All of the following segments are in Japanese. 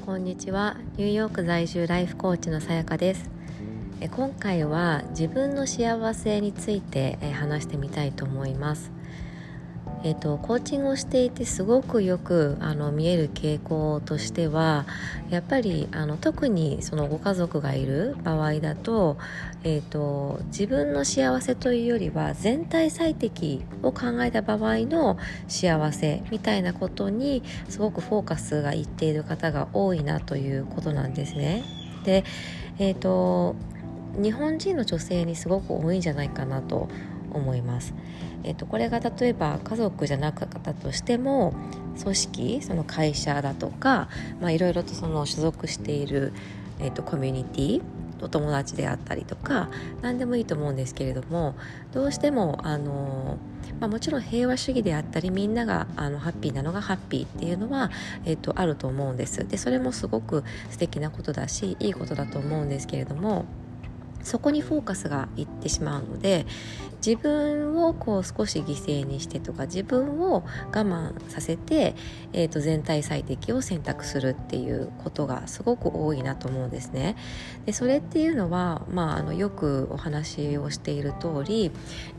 んこんにちは。ニューヨーク在住ライフコーチのさやかです。え今回は自分の幸せについてえ話してみたいと思います。えーと、コーチングをしていてすごくよくあの見える傾向としてはやっぱりあの特にそのご家族がいる場合だと,、えーと、自分の幸せというよりは全体最適を考えた場合の幸せみたいなことにすごくフォーカスがいっている方が多いなということなんですね。で、えーと日本人の女性にすごく多いんじゃないかなと思います。えっと、これが例えば家族じゃなかったとしても組織その会社だとか、いろいろとその所属している、えっと、コミュニティお友達であったりとか何でもいいと思うんですけれどもどうしてもあの、まあ、もちろん平和主義であったりみんながあのハッピーなのがハッピーっていうのは、えっと、あると思うんですでそれもすごく素敵なことだしいいことだと思うんですけれどもそこにフォーカスがいってしまうので自分をこう少し犠牲にしてとか自分を我慢させて、えー、と全体最適を選択するっていうことがすごく多いなと思うんですね。でそれっていうのは、まあ、あのよくお話をしている通り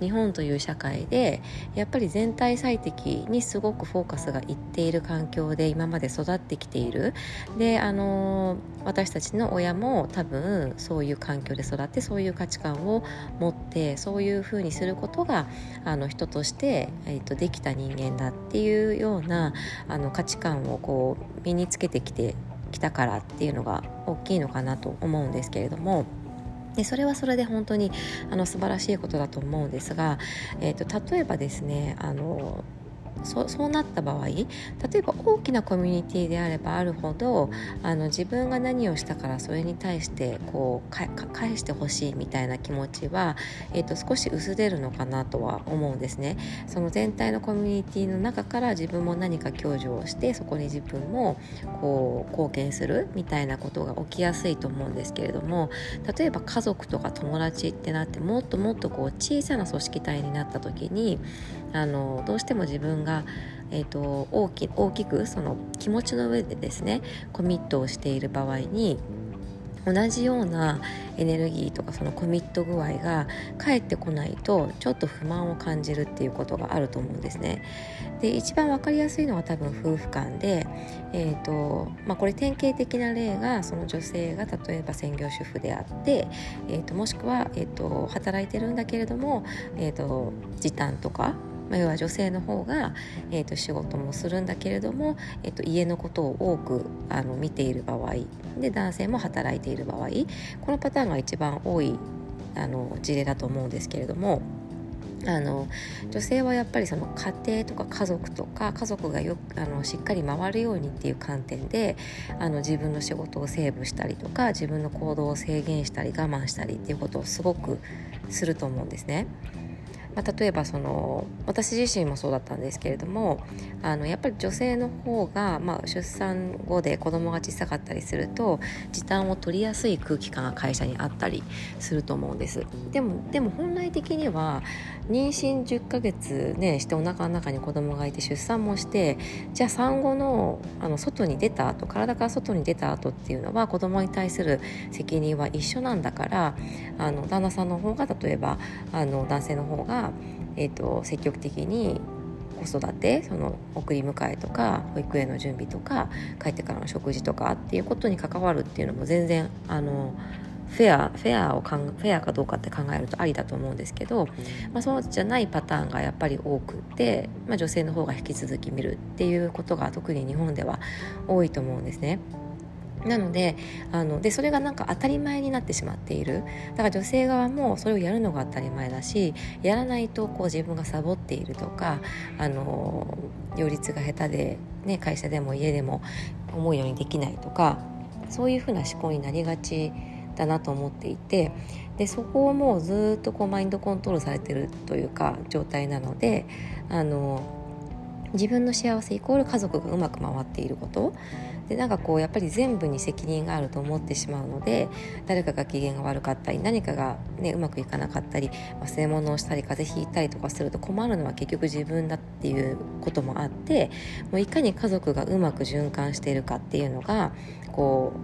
日本という社会でやっぱり全体最適にすごくフォーカスがいっている環境で今まで育ってきている。であの私たちの親も多分そういう環境で育ってそういう価値観を持ってそういうふうにすることがあの人として、えーと、できた人間だっていうようなあの価値観をこう身につけてきてきたからっていうのが大きいのかなと思うんですけれども。でそれはそれで本当にあの素晴らしいことだと思うんですが、えーと例えばですねあのそそうなった場合例えば大きなコミュニティであればあるほどあの自分が何をしたからそれに対してこう返してほしいみたいな気持ちは、えーと、少し薄れるのかなとは思うんですね。その全体のコミュニティの中から自分も何か享受をしてそこに自分もこう貢献するみたいなことが起きやすいと思うんですけれども例えば家族とか友達ってなってもっともっとこう小さな組織体になった時にあのどうしても自分が、えーと、大き大きくその気持ちの上でですねコミットをしている場合に同じようなエネルギーとかそのコミット具合が返ってこないとちょっと不満を感じるっていうことがあると思うんですね。で一番分かりやすいのは多分夫婦間で、えーとまあ、これ典型的な例がその女性が例えば専業主婦であって、えーと、もしくは、えーと、働いてるんだけれども、えーと時短とかまあ、要は女性の方が、えー、と仕事もするんだけれども、えー、と家のことを多くあの見ている場合で男性も働いている場合このパターンが一番多いあの事例だと思うんですけれども。あの女性はやっぱりその家庭とか家族とか家族がよあのしっかり回るようにっていう観点であの自分の仕事をセーブしたりとか自分の行動を制限したり我慢したりっていうことをすごくすると思うんですね。まあ、例えばその私自身もそうだったんですけれどもあのやっぱり女性の方が、まあ、出産後で子供が小さかったりすると時短を取りやすい空気感が会社にあったりすると思うんです。でもでも本来的には妊娠10ヶ月ねしてお腹の中に子供がいて出産もしてじゃあ産後のあの外に出た後体から外に出た後っていうのは子供に対する責任は一緒なんだからあの旦那さんの方が例えばあの男性の方がえーと、積極的に子育てその送り迎えとか保育園の準備とか帰ってからの食事とかっていうことに関わるっていうのも全然あのフェアフェアをかんフェアかどうかって考えるとありだと思うんですけど、まあ、そうじゃないパターンがやっぱり多くて、まあ、女性の方が引き続き見るっていうことが特に日本では多いと思うんですね。なのであのでそれがなんか当たり前になってしまっている。だから女性側もそれをやるのが当たり前だしやらないとこう自分がサボっているとかあの両立が下手で、ね、会社でも家でも思うようにできないとかそういうふうな思考になりがちだなと思っていてでそこをもうずっとこうマインドコントロールされてるというか状態なのであの自分の幸せイコール家族がうまく回っていること。でなんかこうやっぱり全部に責任があると思ってしまうので誰かが機嫌が悪かったり何かが、ね、うまくいかなかったり忘れ物をしたり風邪ひいたりとかすると困るのは結局自分だっていうこともあってもういかに家族がうまく循環しているかっていうのがこ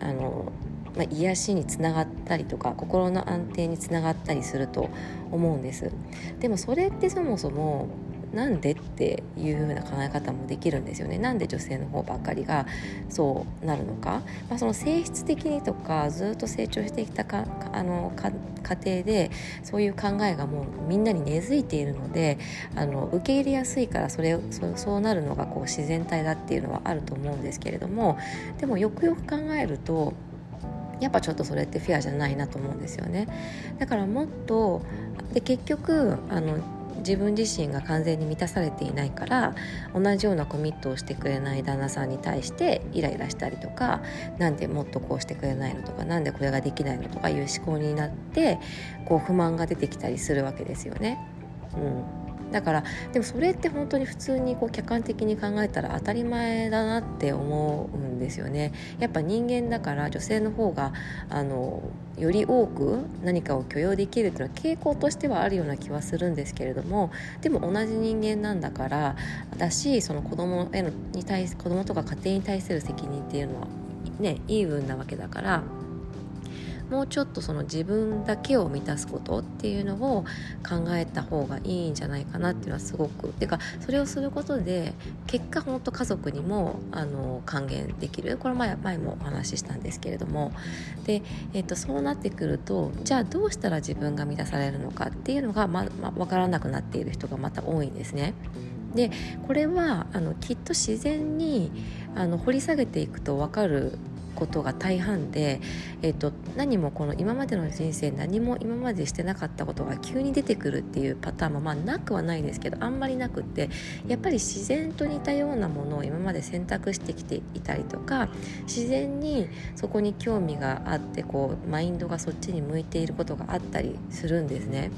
うあのまあ、癒しにつながったりとか心の安定につながったりすると思うんです。でもそれってそもそもなんでっていう風な考え方もできるんですよね。なんで女性の方ばっかりがそうなるのか、まあ、その性質的にとかずっと成長してきたかあの家庭でそういう考えがもうみんなに根付いているのであの受け入れやすいからそれそそうなるのがこう自然体だっていうのはあると思うんですけれどもでもよくよく考えるとやっぱちょっとそれってフェアじゃないなと思うんですよね。だからもっとで結局あの自分自身が完全に満たされていないから同じようなコミットをしてくれない旦那さんに対してイライラしたりとか何でもっとこうしてくれないのとか何でこれができないのとかいう思考になってこう不満が出てきたりするわけですよね。うんだからでもそれって本当に普通にこう客観的に考えたら当たり前だなって思うんですよねやっぱ人間だから女性の方があのより多く何かを許容できるっていうのは傾向としてはあるような気はするんですけれどもでも同じ人間なんだからだしその子供へのに対子供とか家庭に対する責任っていうのはねイーブンなわけだから。もうちょっとその自分だけを満たすことっていうのを考えた方がいいんじゃないかなっていうのはすごく。てかそれをすることで結果本当家族にもあの還元できる。これ前前もお話ししたんですけれども。で、えー、とそうなってくるとじゃあどうしたら自分が満たされるのかっていうのが、まま、分からなくなっている人がまた多いんですね。でこれはあのきっと自然にあの掘り下げていくと分かることが大半で、えーと、何もこの今までの人生何も今までしてなかったことが急に出てくるっていうパターンもまあなくはないですけどあんまりなくってやっぱり自然と似たようなものを今まで選択してきていたりとか自然にそこに興味があってこうマインドがそっちに向いていることがあったりするんですね。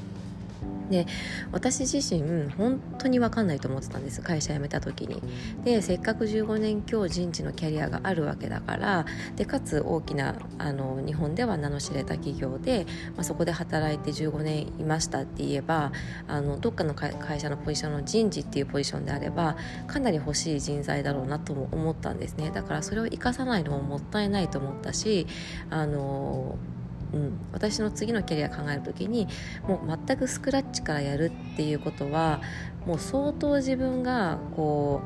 で私自身本当に分かんないと思ってたんです。会社辞めた時に。でせっかく15年今日人事のキャリアがあるわけだから。でかつ大きなあの日本では名の知れた企業で、まあ、そこで働いて15年いましたって言えばあのどっかの会社のポジションの人事っていうポジションであればかなり欲しい人材だろうなとも思ったんですね。だからそれを生かさないのももったいないと思ったしあのうん、私の次のキャリア考える時にもう全くスクラッチからやるっていうことはもう相当自分がこ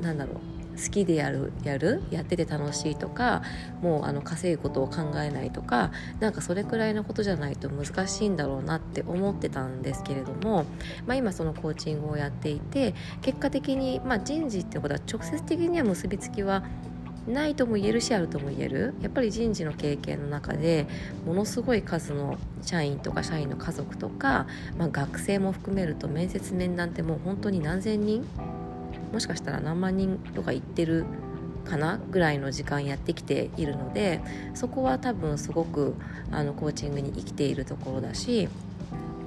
うなんだろう好きでやるやるやってて楽しいとかもうあの稼ぐことを考えないとかなんかそれくらいのことじゃないと難しいんだろうなって思ってたんですけれども、まあ、今そのコーチングをやっていて結果的に、まあ、人事ってことは直接的には結びつきはないとも言えるしあるとも言える？やっぱり人事の経験の中でものすごい数の社員とか社員の家族とか、まあ、学生も含めると面接面談ってもう本当に何千人？もしかしたら何万人とか行ってるかなぐらいの時間やってきているのでそこは多分すごくあのコーチングに生きているところだし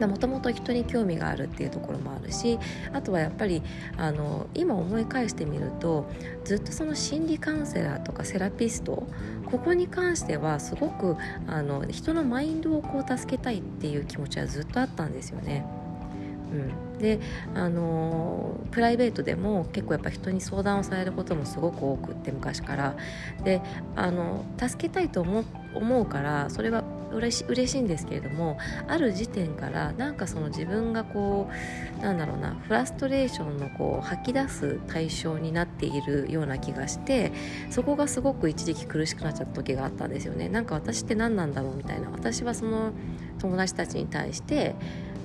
もともと人に興味があるっていうところもあるしあとはやっぱりあの今思い返してみるとずっとその心理カウンセラーとかセラピストここに関してはすごくあの人のマインドをこう助けたいっていう気持ちはずっとあったんですよね。うん、であのプライベートでも結構やっぱ人に相談をされることもすごく多くって昔からであの助けたいと思思うからそれは嬉し嬉しいんですけれどもある時点からなんかその自分がこうなんだろうなフラストレーションのこう吐き出す対象になっているような気がしてそこがすごく一時期苦しくなっちゃった時があったんですよね。なんか私って何なんだろうみたいな。私はその友達たちに対して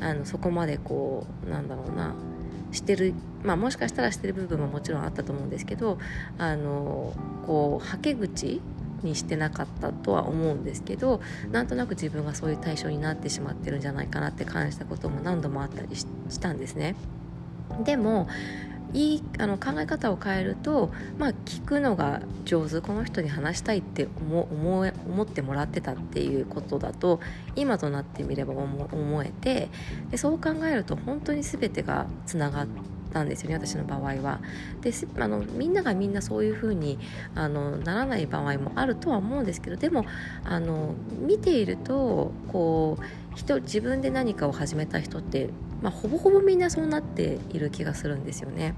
あのそこまでこうなんだろうなしてる、まあ、もしかしたらしてる部分ももちろんあったと思うんですけどあのこうはけ口にしてなかったとは思うんですけどなんとなく自分がそういう対象になってしまってるんじゃないかなって感じたことも何度もあったりしたんですね。でもいいあの考え方を変えると、まあ、聞くのが上手この人に話したいって思思思ってもらってたっていうことだと今となってみれば思えてでそう考えると本当に全てがつながったんですよね私の場合は。であのみんながみんなそういう風にあのならない場合もあるとは思うんですけどでもあの見ているとこう人自分で何かを始めた人って、まあ、ほぼほぼみんなそうなっている気がするんですよね。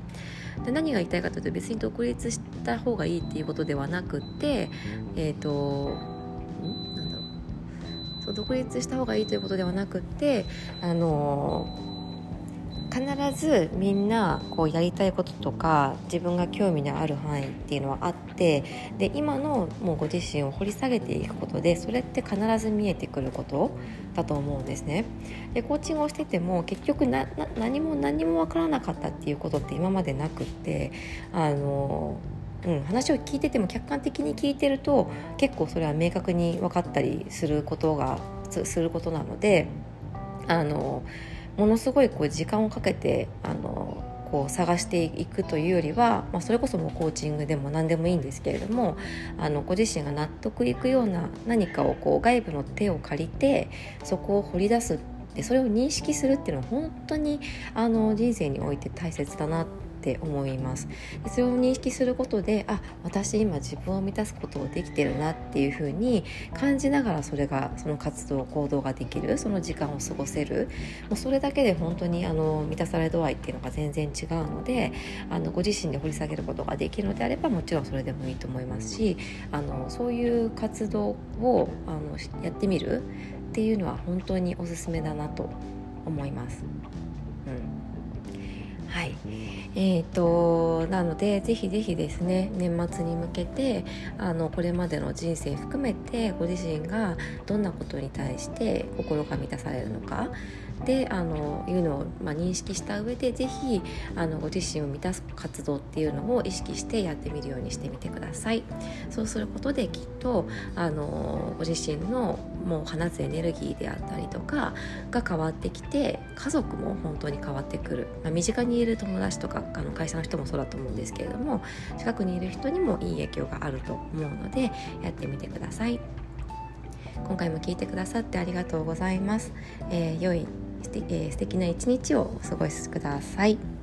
で何が言いたいかというと別に独立した方がいいっていうことではなくてえっ、ー、となんだろうそう独立した方がいいということではなくってあの必ずみんなこうやりたいこととか自分が興味のある範囲っていうのはあってで今のもうご自身を掘り下げていくことでそれって必ず見えてくることだと思うんですね。でコーチングをしてても結局な何も何も分からなかったっていうことって今までなくってあのうん、話を聞いてても客観的に聞いてると結構それは明確に分かったりすることがすることなのであのものすごいこう時間をかけてあのこう探していくというよりは、まあ、それこそもうコーチングでも何でもいいんですけれどもあのご自身が納得いくような何かをこう外部の手を借りてそこを掘り出すでそれを認識するっていうのは本当にあの人生において大切だなってって思いますでそれを認識することであ私今自分を満たすことをできてるなっていうふうに感じながらそれがその活動行動ができるその時間を過ごせるもうそれだけで本当にあの満たされ度合いっていうのが全然違うのであのご自身で掘り下げることができるのであればもちろんそれでもいいと思いますしあのそういう活動をあのやってみるっていうのは本当におすすめだなと思います。うんはい。えーと、なのでぜひぜひですね年末に向けてあのこれまでの人生含めてご自身がどんなことに対して心が満たされるのかであのいうのを、まあ、認識した上でぜひあのご自身を満たす活動っていうのを意識してやってみるようにしてみてください。そうすることできっとあのご自身のもう放つエネルギーであったりとかが変わってきて家族も本当に変わってくる、まあ、身近にいる友達とかあの会社の人もそうだと思うんですけれども近くにいる人にもいい影響があると思うのでやってみてください。今回も聞いてくださってありがとうございます、えー、良いすて、え、素敵な一日をお過ごしください。